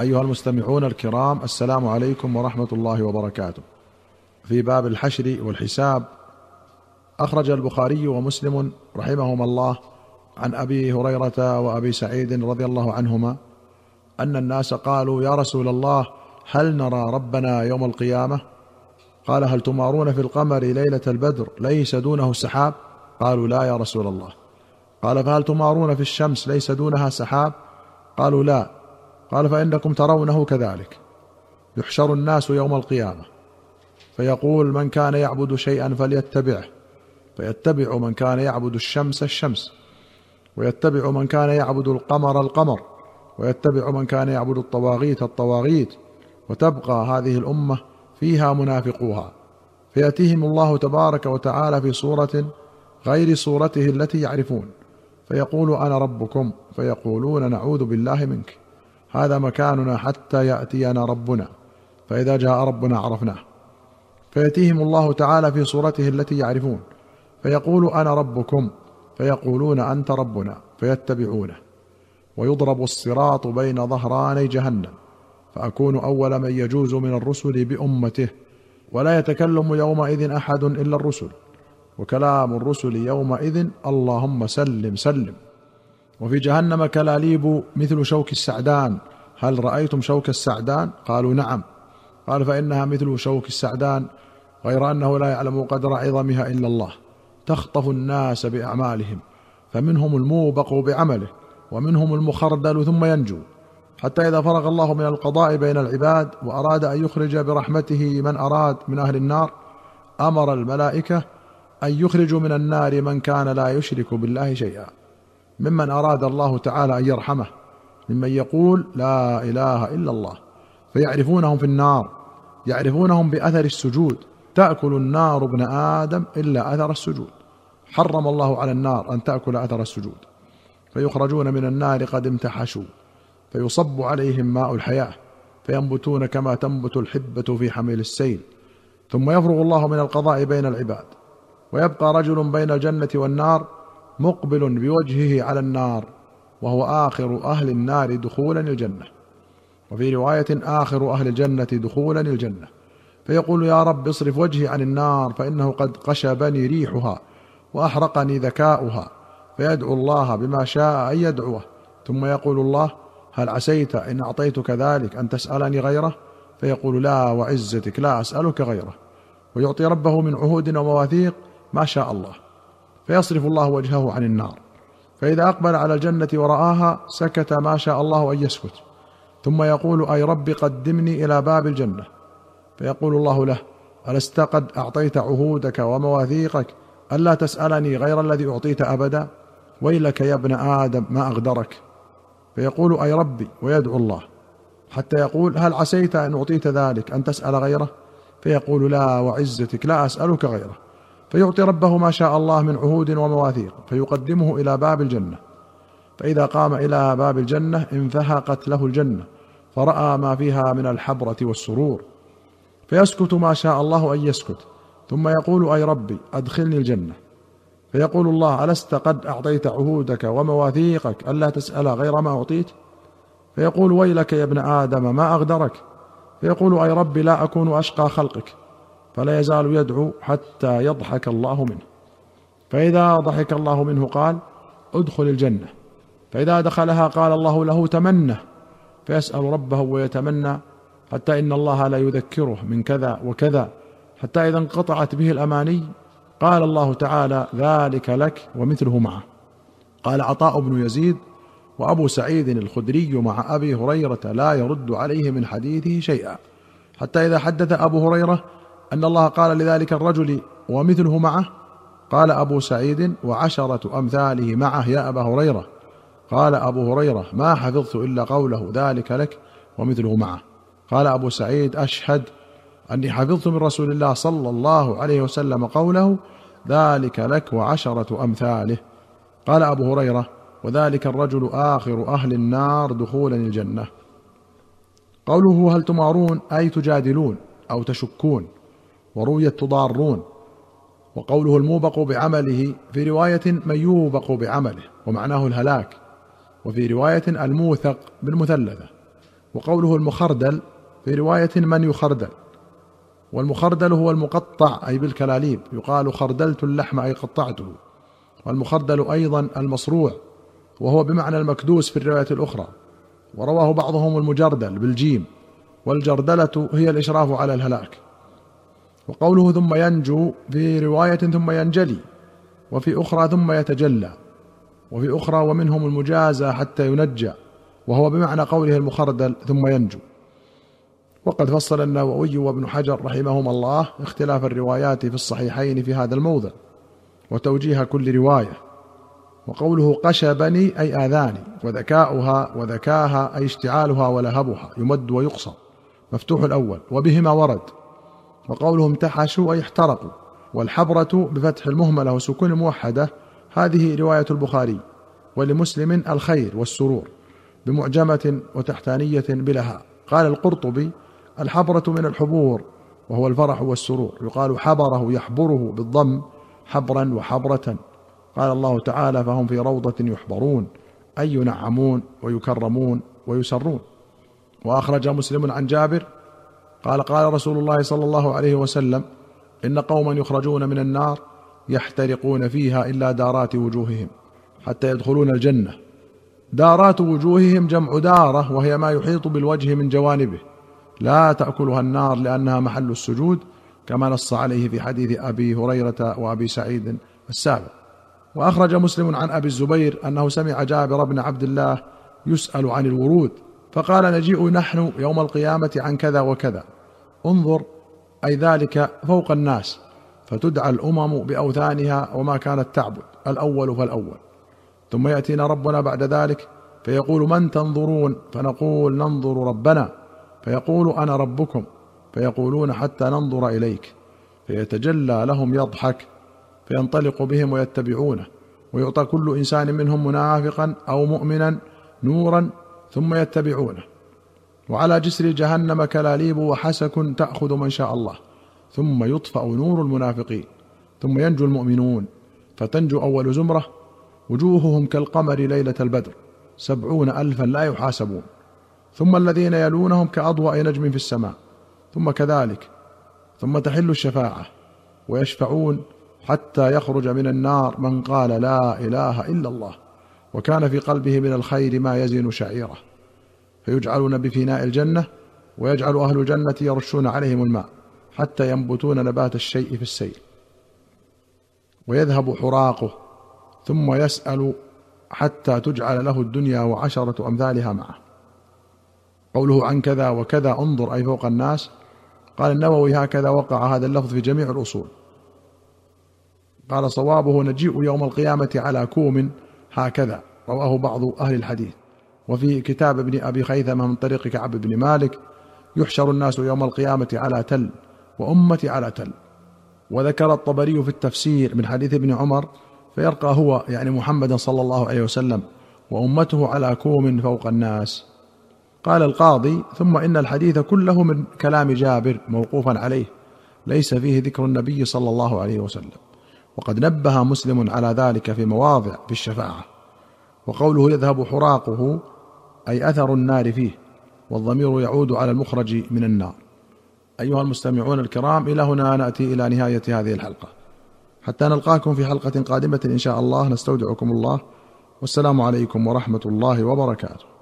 أيها المستمعون الكرام السلام عليكم ورحمة الله وبركاته. في باب الحشر والحساب أخرج البخاري ومسلم رحمهما الله عن أبي هريرة وأبي سعيد رضي الله عنهما أن الناس قالوا يا رسول الله هل نرى ربنا يوم القيامة؟ قال هل تمارون في القمر ليلة البدر ليس دونه سحاب قالوا لا يا رسول الله. قال فهل تمارون في الشمس ليس دونها سحاب؟ قالوا لا. قال فإنكم ترونه كذلك. يحشر الناس يوم القيامة. فيقول من كان يعبد شيئا فليتبعه. فيتبع من كان يعبد الشمس الشمس. ويتبع من كان يعبد القمر القمر. ويتبع من كان يعبد الطواغيت الطواغيت. وتبقى هذه الأمة فيها منافقوها. فيأتيهم الله تبارك وتعالى في صورة غير صورته التي يعرفون. فيقول أنا ربكم. فيقولون نعوذ بالله منك. هذا مكاننا حتى يأتينا ربنا. فإذا جاء ربنا عرفناه. فيأتيهم الله تعالى في صورته التي يعرفون. فيقول أنا ربكم. فيقولون أنت ربنا. فيتبعونه. ويضرب الصراط بين ظهراني جهنم. فأكون أول من يجوز من الرسل بأمته. ولا يتكلم يومئذ أحد إلا الرسل. وكلام الرسل يومئذ اللهم سلم سلم. وفي جهنم كلاليب مثل شوك السعدان. هل رأيتم شوك السعدان؟ قالوا نعم. قال فإنها مثل شوك السعدان غير أنه لا يعلم قدر عظمها إلا الله. تخطف الناس بأعمالهم فمنهم الموبق بعمله ومنهم المخردل ثم ينجو. حتى إذا فرغ الله من القضاء بين العباد وأراد أن يخرج برحمته من أراد من أهل النار أمر الملائكة أن يخرجوا من النار من كان لا يشرك بالله شيئا. ممن أراد الله تعالى أن يرحمه ممن يقول لا إله إلا الله فيعرفونهم في النار يعرفونهم بأثر السجود. تأكل النار ابن آدم إلا أثر السجود. حرم الله على النار أن تأكل أثر السجود. فيخرجون من النار قد امتحشوا فيصب عليهم ماء الحياة فينبتون كما تنبت الحبة في حميل السيل. ثم يفرغ الله من القضاء بين العباد ويبقى رجل بين الجنة والنار مقبل بوجهه على النار وهو آخر أهل النار دخولا الجنة. وفي رواية آخر أهل الجنة دخولا الجنة. فيقول يا رب اصرف وجهي عن النار فإنه قد قشبني ريحها وأحرقني ذكاؤها فيدعو الله بما شاء أن يدعوه. ثم يقول الله هل عسيت إن أعطيتك ذلك أن تسألني غيره؟ فيقول لا وعزتك لا أسألك غيره. ويعطي ربه من عهود ومواثيق ما شاء الله. فيصرف الله وجهه عن النار. فإذا أقبل على الجنة ورآها سكت ما شاء الله أن يسكت. ثم يقول أي رب قدمني إلى باب الجنة. فيقول الله له ألست قد أعطيت عهودك ومواثيقك؟ ألا تسألني غير الذي أعطيت أبدا؟ ويلك يا ابن آدم ما أغدرك. فيقول أي ربي ويدعو الله. حتى يقول هل عسيت أن أعطيت ذلك؟ أن تسأل غيره؟ فيقول لا وعزتك لا أسألك غيره. فيعطي ربه ما شاء الله من عهود ومواثيق فيقدمه إلى باب الجنة. فإذا قام إلى باب الجنة انفهقت له الجنة فرأى ما فيها من الحبرة والسرور. فيسكت ما شاء الله أن يسكت ثم يقول أي ربي أدخلني الجنة. فيقول الله ألست قد أعطيت عهودك ومواثيقك ألا تسأل غير ما أعطيت؟ فيقول ويلك يا ابن آدم ما أغدرك؟ فيقول أي ربي لا أكون أشقى خلقك. فلا يزال يدعو حتى يضحك الله منه. فإذا ضحك الله منه قال ادخل الجنة. فإذا دخلها قال الله له تمنى. فيسأل ربه ويتمنى حتى إن الله لا يذكره من كذا وكذا. حتى إذا انقطعت به الأماني قال الله تعالى ذلك لك ومثله معه. قال عطاء بن يزيد وأبو سعيد الخدري مع أبي هريرة لا يرد عليه من حديثه شيئا. حتى إذا حدث أبو هريرة أن الله قال لذلك الرجل ومثله معه؟ قال أبو سعيد وعشرة أمثاله معه يا أبا هريرة. قال أبو هريرة ما حفظت إلا قوله ذلك لك ومثله معه. قال أبو سعيد أشهد أني حفظت من رسول الله صلى الله عليه وسلم قوله ذلك لك وعشرة أمثاله. قال أبو هريرة وذلك الرجل آخر أهل النار دخولا الجنة. قوله هل تمارون أي تجادلون أو تشكون؟ ورويت تضارون وقوله الموبق بعمله في رواية من يوبق بعمله ومعناه الهلاك وفي رواية الموثق بالمثلثة وقوله المخردل في رواية من يخردل والمخردل هو المقطع أي بالكلاليب يقال خردلت اللحم أي قطعته والمخردل أيضا المصروع وهو بمعنى المكدوس في الرواية الأخرى ورواه بعضهم المجردل بالجيم والجردلة هي الإشراف على الهلاك. وقوله ثم ينجو في رواية ثم ينجلي وفي أخرى ثم يتجلى وفي أخرى ومنهم المجازى حتى ينجى وهو بمعنى قوله المخردل ثم ينجو. وقد فصل النووي وابن حجر رحمهما الله اختلاف الروايات في الصحيحين في هذا الموضع وتوجيه كل رواية. وقوله قشبني أي آذاني وذكاؤها وذكاها أي اشتعالها ولهبها يمد ويقصر. مفتوح الأول. وبهما ورد. وقوله امتحشوا أي احترقوا والحبرة بفتح المهملة وسكون الموحده هذه رواية البخاري ولمسلم الخير والسرور بمعجمة وتحتانية بلها. قال القرطبي الحبرة من الحبور وهو الفرح والسرور. يقال حبره يحبره بالضم حبرا وحبرة. قال الله تعالى فهم في روضة يحبرون أي ينعمون ويكرمون ويسرون. وأخرج مسلم عن جابر قال قال رسول الله صلى الله عليه وسلم إن قوما يخرجون من النار يحترقون فيها إلا دارات وجوههم حتى يدخلون الجنة. دارات وجوههم جمع دارة وهي ما يحيط بالوجه من جوانبه. لا تأكلها النار لأنها محل السجود كما نص عليه في حديث أبي هريرة وأبي سعيد السابق. وأخرج مسلم عن أبي الزبير أنه سمع جابر بن عبد الله يسأل عن الورود فقال نجيء نحن يوم القيامة عن كذا وكذا. انظر أي ذلك فوق الناس فتدعى الأمم بأوثانها وما كانت تعبد الأول فالأول. ثم يأتينا ربنا بعد ذلك فيقول من تنظرون؟ فنقول ننظر ربنا. فيقول أنا ربكم فيقولون حتى ننظر إليك. فيتجلى لهم يضحك فينطلق بهم ويتبعونه. ويعطى كل إنسان منهم منافقا أو مؤمنا نورا ثم يتبعونه. وعلى جسر جهنم كلاليب وحسك تأخذ من شاء الله. ثم يطفأ نور المنافقين. ثم ينجو المؤمنون. فتنجو أول زمرة. وجوههم كالقمر ليلة البدر. سبعون الفا لا يحاسبون. ثم الذين يلونهم كأضواء نجم في السماء. ثم كذلك. ثم تحل الشفاعة. ويشفعون حتى يخرج من النار من قال لا إله إلا الله. وكان في قلبه من الخير ما يزن شعيره. فيجعلون بفناء الجنة ويجعل أهل الجنة يرشون عليهم الماء حتى ينبتون نبات الشيء في السيل. ويذهب حراقه ثم يسأل حتى تجعل له الدنيا وعشرة أمثالها معه. قوله عن كذا وكذا انظر أي فوق الناس قال النووي هكذا وقع هذا اللفظ في جميع الأصول. قال صوابه نجيء يوم القيامة على كوم هكذا رواه بعض أهل الحديث. وفي كتاب ابن أبي خيثمة من طريق كعب بن مالك يحشر الناس يوم القيامة على تل وأمتي على تل. وذكر الطبري في التفسير من حديث ابن عمر فيرقى هو يعني محمد صلى الله عليه وسلم وأمته على كوم فوق الناس. قال القاضي ثم إن الحديث كله من كلام جابر موقوفا عليه ليس فيه ذكر النبي صلى الله عليه وسلم. وقد نبه مسلم على ذلك في مواضع في الشفاعة. وقوله يذهب حراقه أي أثر النار فيه والضمير يعود على المخرج من النار. أيها المستمعون الكرام إلى هنا نأتي إلى نهاية هذه الحلقة. حتى نلقاكم في حلقة قادمة إن شاء الله نستودعكم الله. والسلام عليكم ورحمة الله وبركاته.